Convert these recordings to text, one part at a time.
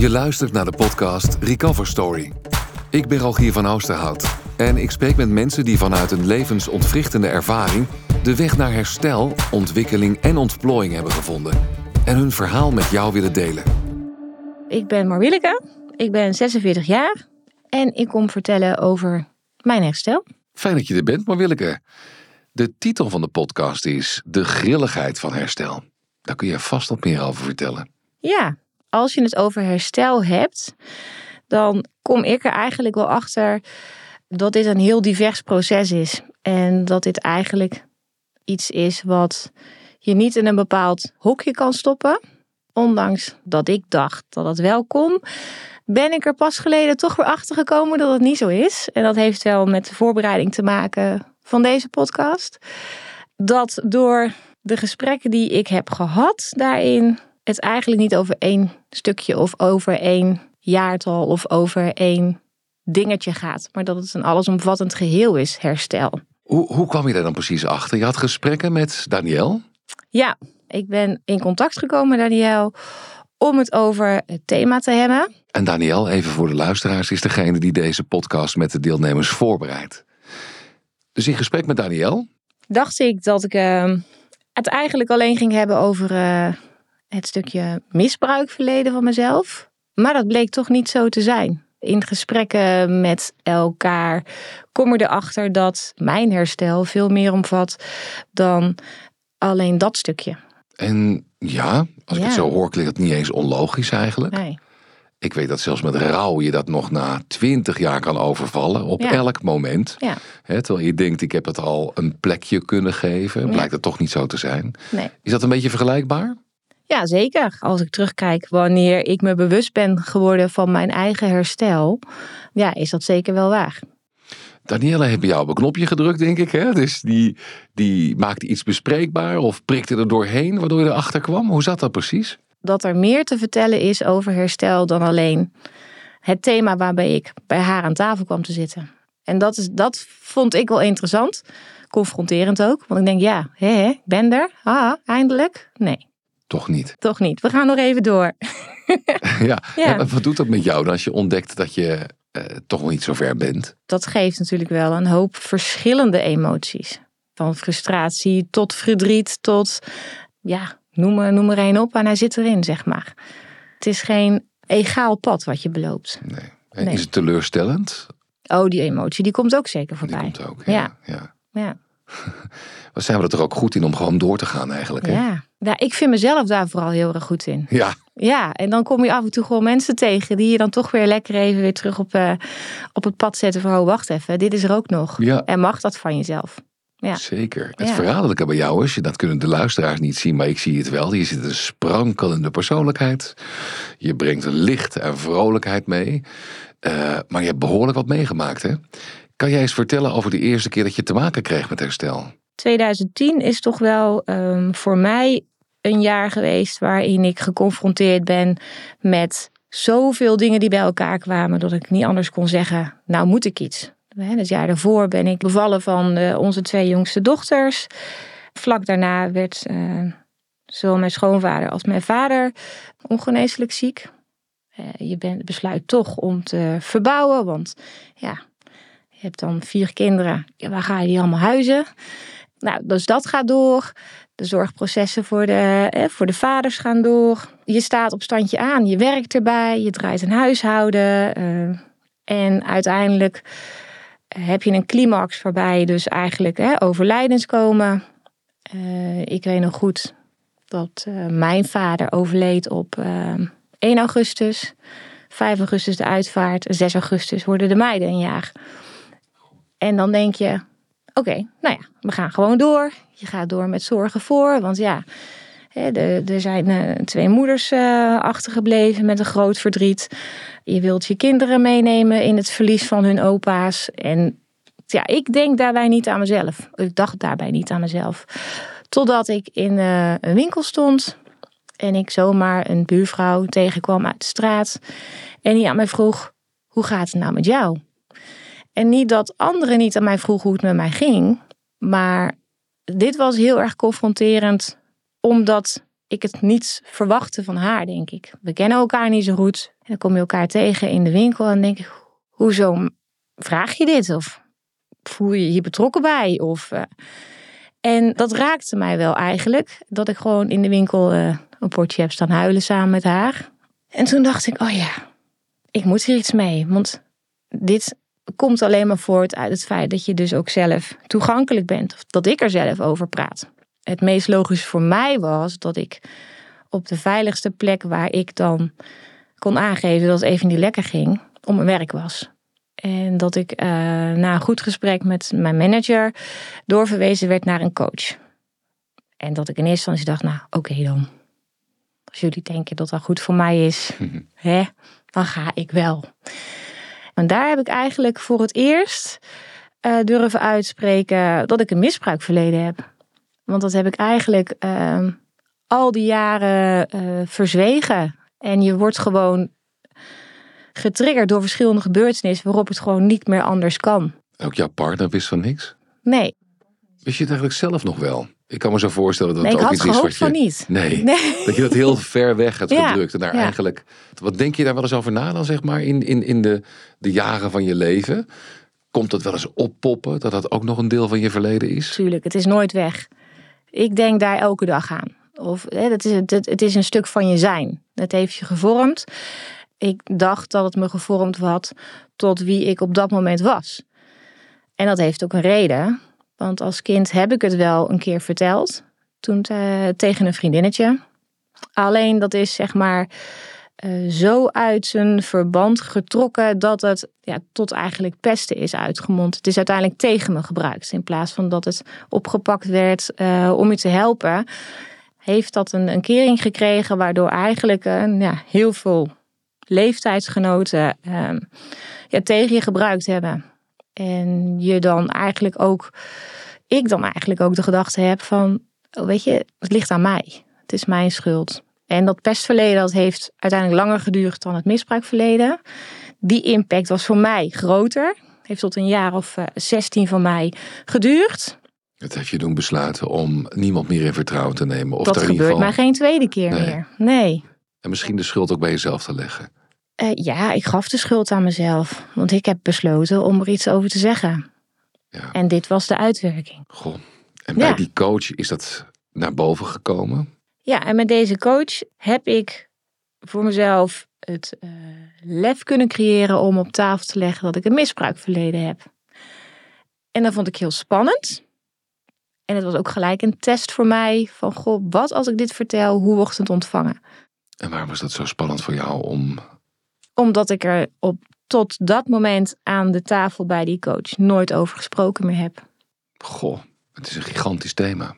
Je luistert naar de podcast Recover Story. Ik ben Rogier van Oosterhout en ik spreek met mensen die vanuit een levensontwrichtende ervaring de weg naar herstel, ontwikkeling en ontplooiing hebben gevonden en hun verhaal met jou willen delen. Ik ben Marwilleke, ik ben 46 jaar en ik kom vertellen over mijn herstel. Fijn dat je er bent, Marwilleke. De titel van de podcast is De grilligheid van herstel. Daar kun je vast wat meer over vertellen. Ja, als je het over herstel hebt, dan kom ik er eigenlijk wel achter dat dit een heel divers proces is. En dat dit eigenlijk iets is wat je niet in een bepaald hokje kan stoppen. Ondanks dat ik dacht dat het wel kon, ben ik er pas geleden toch weer achter gekomen dat het niet zo is. En dat heeft wel met de voorbereiding te maken van deze podcast. Dat door de gesprekken die ik heb gehad daarin, het eigenlijk niet over één stukje of over één jaartal of over één dingetje gaat, maar dat het een allesomvattend geheel is, herstel. Hoe, hoe kwam je daar dan precies achter? Je had gesprekken met Daniel? Ja, ik ben in contact gekomen met Daniel om het over het thema te hebben. En Daniel, even voor de luisteraars, is degene die deze podcast met de deelnemers voorbereidt. Dus in gesprek met Daniel? Dacht ik dat ik uh, het eigenlijk alleen ging hebben over uh, het stukje misbruikverleden van mezelf. Maar dat bleek toch niet zo te zijn. In gesprekken met elkaar kom je erachter dat mijn herstel veel meer omvat dan alleen dat stukje. En ja, als ik Ja. het zo hoor, klinkt het niet eens onlogisch eigenlijk. Nee. Ik weet dat zelfs met rouw je dat nog na twintig jaar kan overvallen. Op Ja. elk moment. Ja. Terwijl je denkt, ik heb het al een plekje kunnen geven. Ja. Blijkt het toch niet zo te zijn. nee. Is dat een beetje vergelijkbaar? Ja, zeker. Als ik terugkijk wanneer ik me bewust ben geworden van mijn eigen herstel, ja, is dat zeker wel waar. Danielle heeft bij jou op een knopje gedrukt, denk ik. Hè? Dus die, die maakte iets bespreekbaar of prikte er doorheen, waardoor je erachter kwam. Hoe zat dat precies? Dat er meer te vertellen is over herstel dan alleen het thema waarbij ik bij haar aan tafel kwam te zitten. En dat, is, dat vond ik wel interessant. Confronterend ook. Want ik denk, ja, hè, hè, ik ben er. Ah, eindelijk. Nee, Toch niet. toch niet. We gaan nog even door. ja. Wat doet dat met jou dan als je ontdekt dat je eh, toch nog niet zo ver bent? dat geeft natuurlijk wel een hoop verschillende emoties. Van frustratie tot verdriet tot, ja, noem er, noem er één op en hij zit erin, zeg maar. Het is geen egaal pad wat je beloopt. Nee. En Nee. Is het teleurstellend? Oh, die emotie, die komt ook zeker Die voorbij. komt ook. Ja. Ja. ja. Ja. Wat zijn we er toch ook goed in om gewoon door te gaan eigenlijk? Hè? Ja. Ja, ik vind mezelf daar vooral heel erg goed in. ja. Ja, en dan kom je af en toe gewoon mensen tegen die je dan toch weer lekker even weer terug op, eh, op het pad zetten van, oh, wacht even, dit is er ook nog. Ja. En mag dat van jezelf? Ja. Zeker. Het Ja. verraderlijke bij jou is, dat kunnen de luisteraars niet zien, maar ik zie het wel. Je zit een sprankelende persoonlijkheid. Je brengt licht en vrolijkheid mee. Eh, maar je hebt behoorlijk wat meegemaakt, hè? Kan jij eens vertellen over de eerste keer dat je te maken kreeg met herstel? 2010 is toch wel ehm, voor mij een jaar geweest waarin ik geconfronteerd ben met zoveel dingen die bij elkaar kwamen dat ik niet anders kon zeggen, nou moet ik iets. Het jaar daarvoor ben ik bevallen van eh, onze twee jongste dochters. Vlak daarna werd eh, zowel mijn schoonvader als mijn vader ongeneeslijk ziek. Eh, je bent, besluit toch om te verbouwen, want ja, je hebt dan vier kinderen. Waar ga je die allemaal huizen? Nou, dus dat gaat door. De zorgprocessen voor de, eh, voor de vaders gaan door. Je staat op standje aan, je werkt erbij, je draait een huishouden. eh, en uiteindelijk heb je een climax waarbij dus eigenlijk hè, overlijdens komen. Eh, ik weet nog goed dat eh, mijn vader overleed op eh, 1 augustus. 5 augustus de uitvaart. en 6 augustus worden de meiden een jaar. En dan denk je, oké, nou ja, we gaan gewoon door. Je gaat door met zorgen voor, want ja, er zijn eh, twee moeders eh, achtergebleven met een groot verdriet. Je wilt je kinderen meenemen in het verlies van hun opa's. En ja, ik denk daarbij niet aan mezelf. Ik dacht daarbij niet aan mezelf. Totdat ik in eh, een winkel stond en ik zomaar een buurvrouw tegenkwam uit de straat. En die aan mij vroeg, hoe gaat het nou met jou? En niet dat anderen niet aan mij vroegen hoe het met mij ging, maar dit was heel erg confronterend, omdat ik het niet verwachtte van haar, denk ik. We kennen elkaar niet zo goed. En dan kom je elkaar tegen in de winkel en denk ik, hoezo vraag je dit? Of voel je je hier betrokken bij? Of, uh... En dat raakte mij wel eigenlijk, dat ik gewoon in de winkel uh, een potje heb staan huilen samen met haar. En toen dacht ik, oh ja, ik moet hier iets mee. Want dit komt alleen maar voort uit het feit dat je dus ook zelf toegankelijk bent. Of dat ik er zelf over praat. Het meest logisch voor mij was dat ik op de veiligste plek waar ik dan kon aangeven dat het even niet lekker ging, om mijn werk was. En dat ik uh, na een goed gesprek met mijn manager doorverwezen werd naar een coach. En dat ik in eerste instantie dacht, nou oké dan. Als jullie denken dat dat goed voor mij is, hè, dan ga ik wel. En daar heb ik eigenlijk voor het eerst uh, durven uitspreken dat ik een misbruikverleden heb. Want dat heb ik eigenlijk uh, al die jaren uh, verzwegen. En je wordt gewoon getriggerd door verschillende gebeurtenissen waarop het gewoon niet meer anders kan. Ook jouw partner wist van niks? Nee. Wist je het eigenlijk zelf nog wel? Ik kan me zo voorstellen dat het ook iets is wat je. Van niet. Nee, nee, Dat je dat heel ver weg hebt ja, gedrukt. En daar ja. eigenlijk. Wat denk je daar wel eens over na dan, zeg maar, in, in, in de, de jaren van je leven? Komt dat wel eens oppoppen? Dat dat ook nog een deel van je verleden is? Tuurlijk, het is nooit weg. Ik denk daar elke dag aan. Of hè, het, is, het, het is een stuk van je zijn. Het heeft je gevormd. Ik dacht dat het me gevormd had tot wie ik op dat moment was. En dat heeft ook een reden. Want als kind heb ik het wel een keer verteld. Toen tegen een vriendinnetje. Alleen dat is zeg maar uh, zo uit zijn verband getrokken dat het ja, tot eigenlijk pesten is uitgemond. Het is uiteindelijk tegen me gebruikt. In plaats van dat het opgepakt werd uh, om je te helpen, heeft dat een, een kering gekregen waardoor eigenlijk ja, heel veel leeftijdsgenoten ja, tegen je gebruikt hebben. En je dan eigenlijk ook, ik dan eigenlijk ook de gedachte heb van, oh, weet je, het ligt aan mij. Het is mijn schuld. En dat pestverleden dat heeft uiteindelijk langer geduurd dan het misbruikverleden. Die impact was voor mij groter. Heeft tot een jaar of uh, 16 van mij geduurd. Het heeft je doen besluiten om niemand meer in vertrouwen te nemen. Of dat gebeurt geval... maar geen tweede keer nee. meer. Nee. En misschien de schuld ook bij jezelf te leggen. Uh, ja, ik gaf de schuld aan mezelf. Want ik heb besloten om er iets over te zeggen. Ja. En dit was de uitwerking. Goh. En bij ja. die coach is dat naar boven gekomen? Ja, en met deze coach heb ik voor mezelf het uh, lef kunnen creëren om op tafel te leggen dat ik een misbruikverleden heb. En dat vond ik heel spannend. En het was ook gelijk een test voor mij van, goh, wat als ik dit vertel, hoe wordt het ontvangen? En waarom was dat zo spannend voor jou om omdat ik er op tot dat moment aan de tafel bij die coach nooit over gesproken meer heb. Goh, het is een gigantisch thema.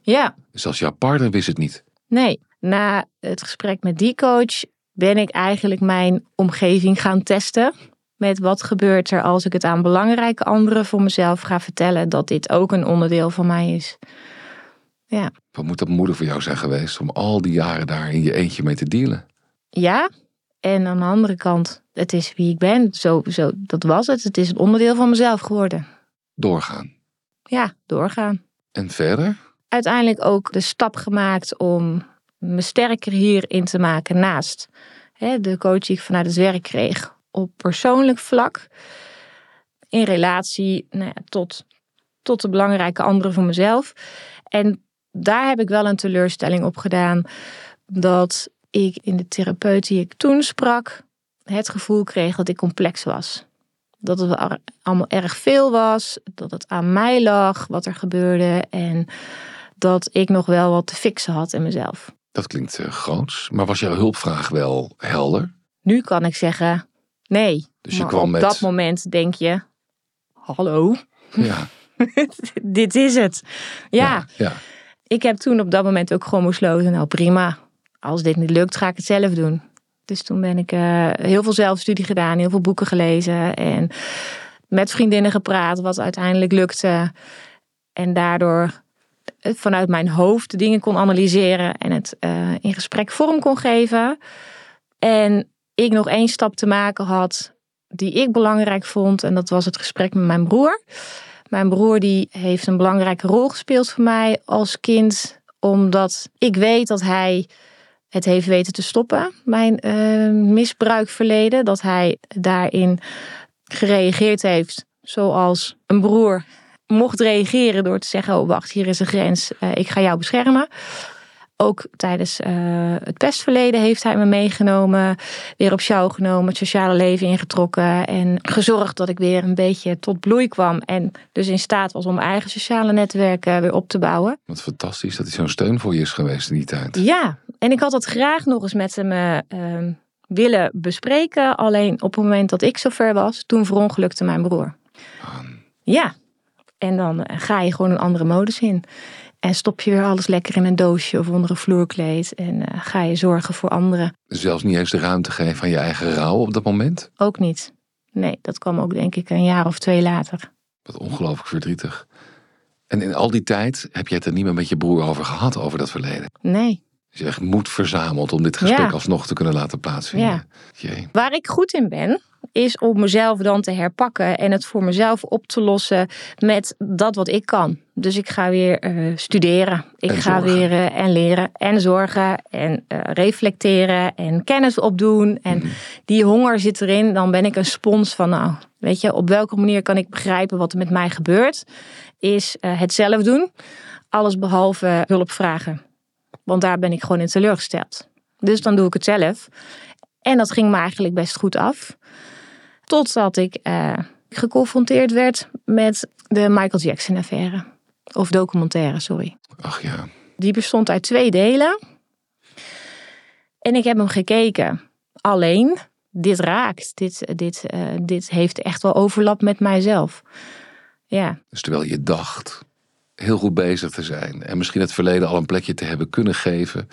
Ja. Dus als jouw partner wist het niet? Nee, na het gesprek met die coach ben ik eigenlijk mijn omgeving gaan testen. Met wat gebeurt er als ik het aan belangrijke anderen voor mezelf ga vertellen dat dit ook een onderdeel van mij is. Ja. Wat moet dat moeilijk voor jou zijn geweest om al die jaren daar in je eentje mee te dealen? Ja, en aan de andere kant, het is wie ik ben. Zo, zo, dat was het. Het is een onderdeel van mezelf geworden. Doorgaan. Ja, doorgaan. En verder? Uiteindelijk ook de stap gemaakt om me sterker hierin te maken naast hè, de coach die ik vanuit het werk kreeg. Op persoonlijk vlak. In relatie nou ja, tot, tot de belangrijke anderen voor mezelf. En daar heb ik wel een teleurstelling op gedaan. Dat ik in de therapeut die ik toen sprak, het gevoel kreeg dat ik complex was. Dat het allemaal erg veel was, dat het aan mij lag wat er gebeurde en dat ik nog wel wat te fixen had in mezelf. Dat klinkt uh, groots, maar was jouw hulpvraag wel helder? Nu kan ik zeggen nee. Dus je maar kwam op met... dat moment denk je, hallo, Ja, dit is het. Ja. ja, ja. ik heb toen op dat moment ook gewoon besloten, nou prima, als dit niet lukt, ga ik het zelf doen. Dus toen ben ik uh, heel veel zelfstudie gedaan, heel veel boeken gelezen en met vriendinnen gepraat, wat uiteindelijk lukte. En daardoor vanuit mijn hoofd dingen kon analyseren en het uh, in gesprek vorm kon geven. En ik nog één stap te maken had die ik belangrijk vond. En dat was het gesprek met mijn broer. Mijn broer die heeft een belangrijke rol gespeeld voor mij als kind. Omdat ik weet dat hij het heeft weten te stoppen. Mijn uh, misbruikverleden. Dat hij daarin gereageerd heeft zoals een broer mocht reageren door te zeggen: Oh, wacht, hier is een grens, uh, ik ga jou beschermen. Ook tijdens uh, het pestverleden heeft hij me meegenomen, weer op show genomen, het sociale leven ingetrokken en gezorgd dat ik weer een beetje tot bloei kwam. En dus in staat was om eigen sociale netwerken weer op te bouwen. Wat fantastisch dat hij zo'n steun voor je is geweest in die tijd. Ja, en ik had dat graag nog eens met hem uh, willen bespreken. Alleen op het moment dat ik zover was, toen verongelukte mijn broer. Man. Ja, en dan ga je gewoon een andere modus in. En stop je weer alles lekker in een doosje of onder een vloerkleed. En uh, ga je zorgen voor anderen. Zelfs niet eens de ruimte geven aan je eigen rouw op dat moment? Ook niet. Nee, dat kwam ook denk ik een jaar of twee later. Wat ongelooflijk verdrietig. En in al die tijd heb je het er niet meer met je broer over gehad, over dat verleden? Nee. Dus je echt moed verzameld om dit gesprek ja. alsnog te kunnen laten plaatsvinden. Ja. Jee. Waar ik goed in ben, is om mezelf dan te herpakken en het voor mezelf op te lossen met dat wat ik kan. Dus ik ga weer uh, studeren. Ik en ga zorgen. weer uh, en leren en zorgen en uh, reflecteren en kennis opdoen. En mm. die honger zit erin. Dan ben ik een spons van, nou, weet je, op welke manier kan ik begrijpen wat er met mij gebeurt? Is het zelf doen. Alles behalve hulp vragen. Want daar ben ik gewoon in teleurgesteld. Dus dan doe ik het zelf. En dat ging me eigenlijk best goed af. Totdat ik uh, geconfronteerd werd met de Michael Jackson affaire. Of documentaire, sorry. Ach ja. Die bestond uit twee delen. En ik heb hem gekeken. Alleen, dit raakt. Dit, dit, uh, dit heeft echt wel overlap met mijzelf. Ja. Dus terwijl je dacht heel goed bezig te zijn. En misschien het verleden al een plekje te hebben kunnen geven.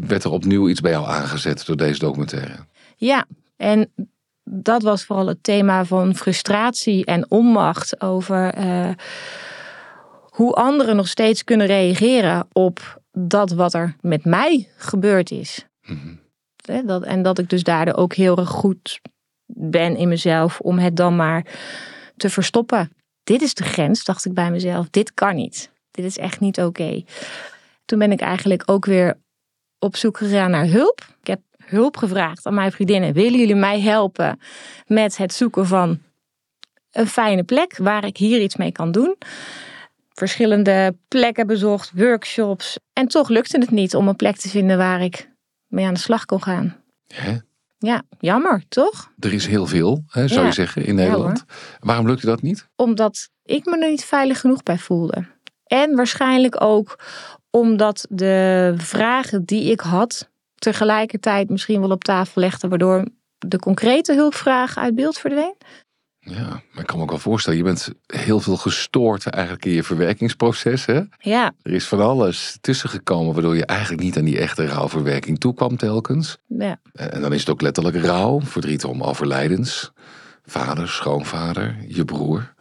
Werd er opnieuw iets bij jou aangezet door deze documentaire? Ja, en dat was vooral het thema van frustratie en onmacht over uh, hoe anderen nog steeds kunnen reageren op dat wat er met mij gebeurd is. Mm-hmm. Dat, en dat ik dus daardoor ook heel erg goed ben in mezelf om het dan maar te verstoppen. Dit is de grens, dacht ik bij mezelf. Dit kan niet. Dit is echt niet oké. Okay. Toen ben ik eigenlijk ook weer op zoek gegaan naar hulp. Ik heb hulp gevraagd aan mijn vriendinnen. Willen jullie mij helpen met het zoeken van een fijne plek waar ik hier iets mee kan doen? Verschillende plekken bezocht, workshops. En toch lukte het niet om een plek te vinden waar ik mee aan de slag kon gaan. Hè? Ja, jammer, toch? Er is heel veel, hè, zou Ja. je zeggen, in Nederland. Waarom lukte dat niet? Omdat ik me er niet veilig genoeg bij voelde. En waarschijnlijk ook omdat de vragen die ik had tegelijkertijd misschien wel op tafel legde, waardoor de concrete hulpvraag uit beeld verdween. Ja, maar ik kan me ook wel voorstellen, je bent heel veel gestoord eigenlijk in je verwerkingsproces. Hè? Ja, Er is van alles tussengekomen waardoor je eigenlijk niet aan die echte rouwverwerking toekwam telkens. ja, En dan is het ook letterlijk rouw, verdriet om overlijdens. Vader, schoonvader, je broer.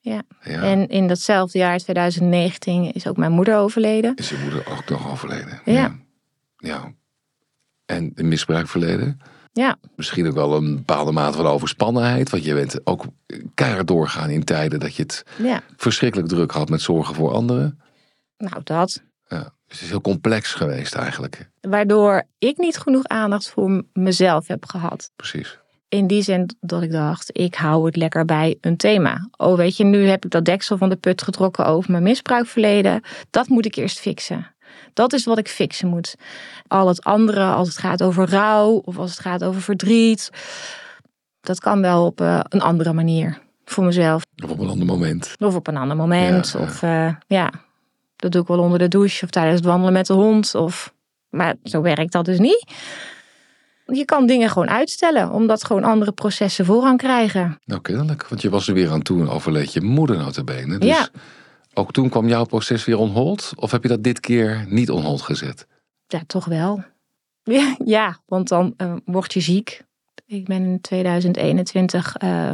ja. Ja. En in datzelfde jaar, 2019, is ook mijn moeder overleden. Is je moeder ook nog overleden? Ja. ja. En een misbruikverleden? Ja, Misschien ook wel een bepaalde mate van overspannenheid. Want je bent ook keihard doorgaan in tijden dat je het ja. verschrikkelijk druk had met zorgen voor anderen. Nou, dat. Ja. Dus het is heel complex geweest eigenlijk. Waardoor ik niet genoeg aandacht voor mezelf heb gehad. Precies. In die zin dat ik dacht, ik hou het lekker bij een thema. Oh, weet je, nu heb ik dat deksel van de put getrokken over mijn misbruikverleden. Dat moet ik eerst fixen. Dat is wat ik fixen moet. Al het andere, als het gaat over rouw of als het gaat over verdriet, dat kan wel op eh, een andere manier voor mezelf. Of op een ander moment. Of op een ander moment. Ja. Of eh, ja, dat doe ik wel onder de douche of tijdens het wandelen met de hond. Of, maar zo werkt dat dus niet. Je kan dingen gewoon uitstellen, omdat gewoon andere processen voorrang krijgen. Nou, kennelijk. Want je was er weer aan toe en overleed je moeder notabene. Dus Ja. Ook toen kwam jouw proces weer on hold? Of heb je dat dit keer niet on hold gezet? Ja, toch wel. Ja, ja want dan eh, word je ziek. Ik ben in 2021, eh,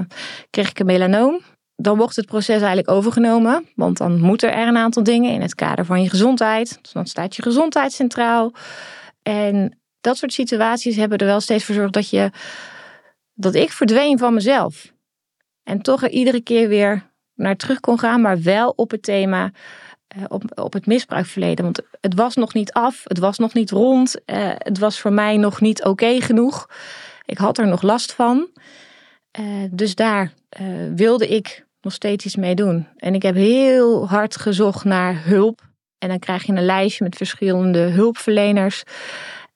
kreeg ik een melanoom. Dan wordt het proces eigenlijk overgenomen. Want dan moeten er een aantal dingen in het kader van je gezondheid. Dus dan staat je gezondheid centraal. En dat soort situaties hebben er wel steeds voor gezorgd dat je dat ik verdween van mezelf. En toch er iedere keer weer naar terug kon gaan, maar wel op het thema, eh, op, op het misbruikverleden. Want het was nog niet af, het was nog niet rond, eh, het was voor mij nog niet oké genoeg. Ik had er nog last van. Eh, dus daar eh, wilde ik nog steeds iets mee doen. En ik heb heel hard gezocht naar hulp. En dan krijg je een lijstje met verschillende hulpverleners.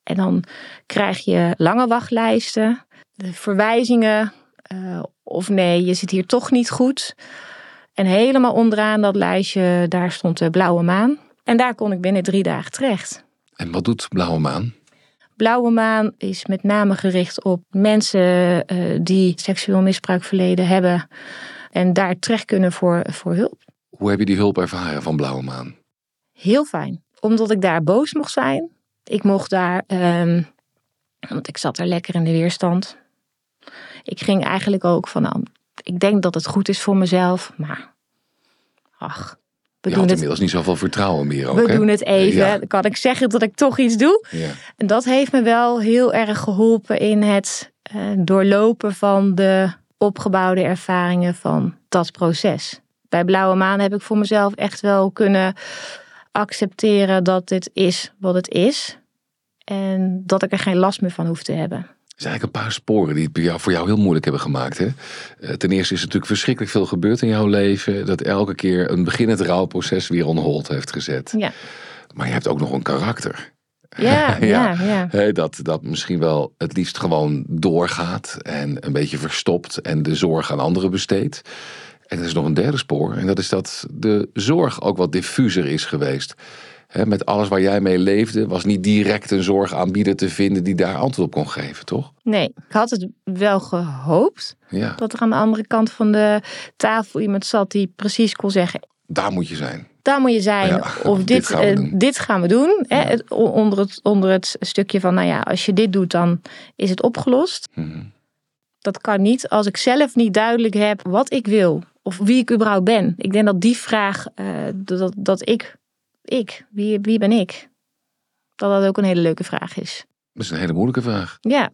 En dan krijg je lange wachtlijsten, de verwijzingen. eh, of nee, je zit hier toch niet goed. En helemaal onderaan dat lijstje, daar stond de blauwe maan. En daar kon ik binnen drie dagen terecht. En wat doet Blauwe Maan? Blauwe maan is met name gericht op mensen eh, die seksueel misbruikverleden hebben. En daar terecht kunnen voor, voor hulp. Hoe heb je die hulp ervaren van Blauwe Maan? Heel fijn. Omdat ik daar boos mocht zijn. Ik mocht daar, ehm, want ik zat er lekker in de weerstand. Ik ging eigenlijk ook van, nou, ik denk dat het goed is voor mezelf, maar ach, we Je doen had het, inmiddels niet zoveel vertrouwen meer ook, we hè? doen het even. Ja. Dan kan ik zeggen dat ik toch iets doe. Ja. En dat heeft me wel heel erg geholpen in het eh, doorlopen van de opgebouwde ervaringen van dat proces. Bij Blauwe Maan heb ik voor mezelf echt wel kunnen accepteren dat dit is wat het is. En dat ik er geen last meer van hoef te hebben. Er zijn eigenlijk een paar sporen die het voor jou heel moeilijk hebben gemaakt. Hè? Eh, Ten eerste is er natuurlijk verschrikkelijk veel gebeurd in jouw leven. Dat elke keer een beginnend rouwproces weer on hold heeft gezet. Ja, Maar je hebt ook nog een karakter. ja, ja. ja, Hè, dat, dat misschien wel het liefst gewoon doorgaat. En een beetje verstopt. En de zorg aan anderen besteedt. En er is nog een derde spoor. En dat is dat de zorg ook wat diffuser is geweest. Hè, met alles waar jij mee leefde, was niet direct een zorgaanbieder te vinden die daar antwoord op kon geven, toch? Nee, ik had het wel gehoopt Ja, dat er aan de andere kant van de tafel iemand zat die precies kon zeggen: daar moet je zijn. daar moet je zijn. Ja, of dit dit, gaan we eh, doen. dit gaan we doen. Hè? Het- o- onder, het, onder het stukje van, nou ja, als je dit doet, dan is het opgelost. Mhm. Dat kan niet als ik zelf niet duidelijk heb wat ik wil. Of wie ik überhaupt ben. Ik denk dat die vraag, eh, dat, dat ik, ik, wie, wie ben ik? Dat dat ook een hele leuke vraag is. Dat is een hele moeilijke vraag. Ja,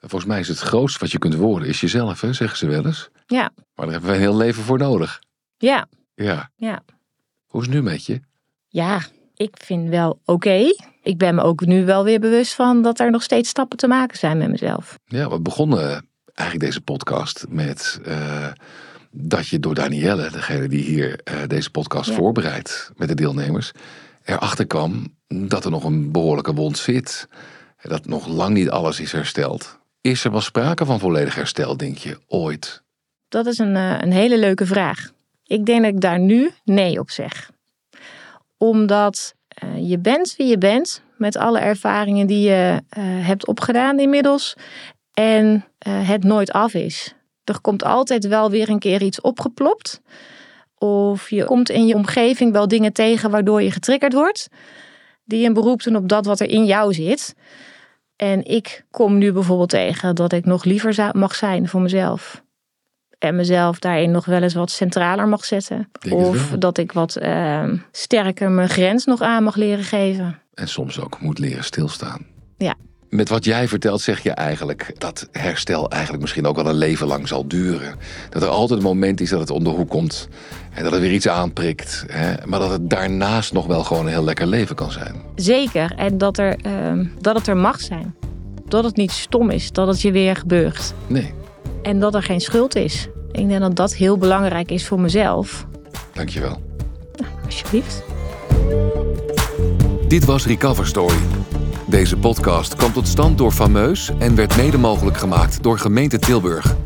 Volgens mij is het grootste wat je kunt worden, is jezelf, hè, zeggen ze wel eens. ja, Maar daar hebben we een heel leven voor nodig. ja, Ja. ja. Hoe is het nu met je? Ja, ik vind wel oké. Ik ben me ook nu wel weer bewust van dat er nog steeds stappen te maken zijn met mezelf. Ja, we begonnen eigenlijk deze podcast met eh, dat je door Danielle, degene die hier eh, deze podcast Ja. voorbereidt met de deelnemers, erachter kwam dat er nog een behoorlijke wond zit. Dat nog lang niet alles is hersteld. Is er wel sprake van volledig herstel, denk je, ooit? Dat is een, eh, een hele leuke vraag. Ik denk dat ik daar nu nee op zeg. Omdat eh, je bent wie je bent, met alle ervaringen die je hebt opgedaan inmiddels. En het nooit af is. Er komt altijd wel weer een keer iets opgeplopt. Of je komt in je omgeving wel dingen tegen waardoor je getriggerd wordt. Die een beroep doen op dat wat er in jou zit. En ik kom nu bijvoorbeeld tegen dat ik nog liever mag zijn voor mezelf en mezelf daarin nog wel eens wat centraler mag zetten. Of dat ik wat eh, sterker mijn grens nog aan mag leren geven. En soms ook moet leren stilstaan. Ja. Met wat jij vertelt zeg je eigenlijk dat herstel eigenlijk misschien ook wel een leven lang zal duren. Dat er altijd een moment is dat het om de hoek komt. En dat het weer iets aanprikt. Hè? Maar dat het daarnaast nog wel gewoon een heel lekker leven kan zijn. Zeker. En dat, er, ehm, dat het er mag zijn. Dat het niet stom is. Dat het je weer gebeurt. Nee, En dat er geen schuld is. Ik denk dat dat heel belangrijk is voor mezelf. dankjewel. Alsjeblieft. Dit was Recover Story. Deze podcast kwam tot stand door Fameus en werd mede mogelijk gemaakt door gemeente Tilburg.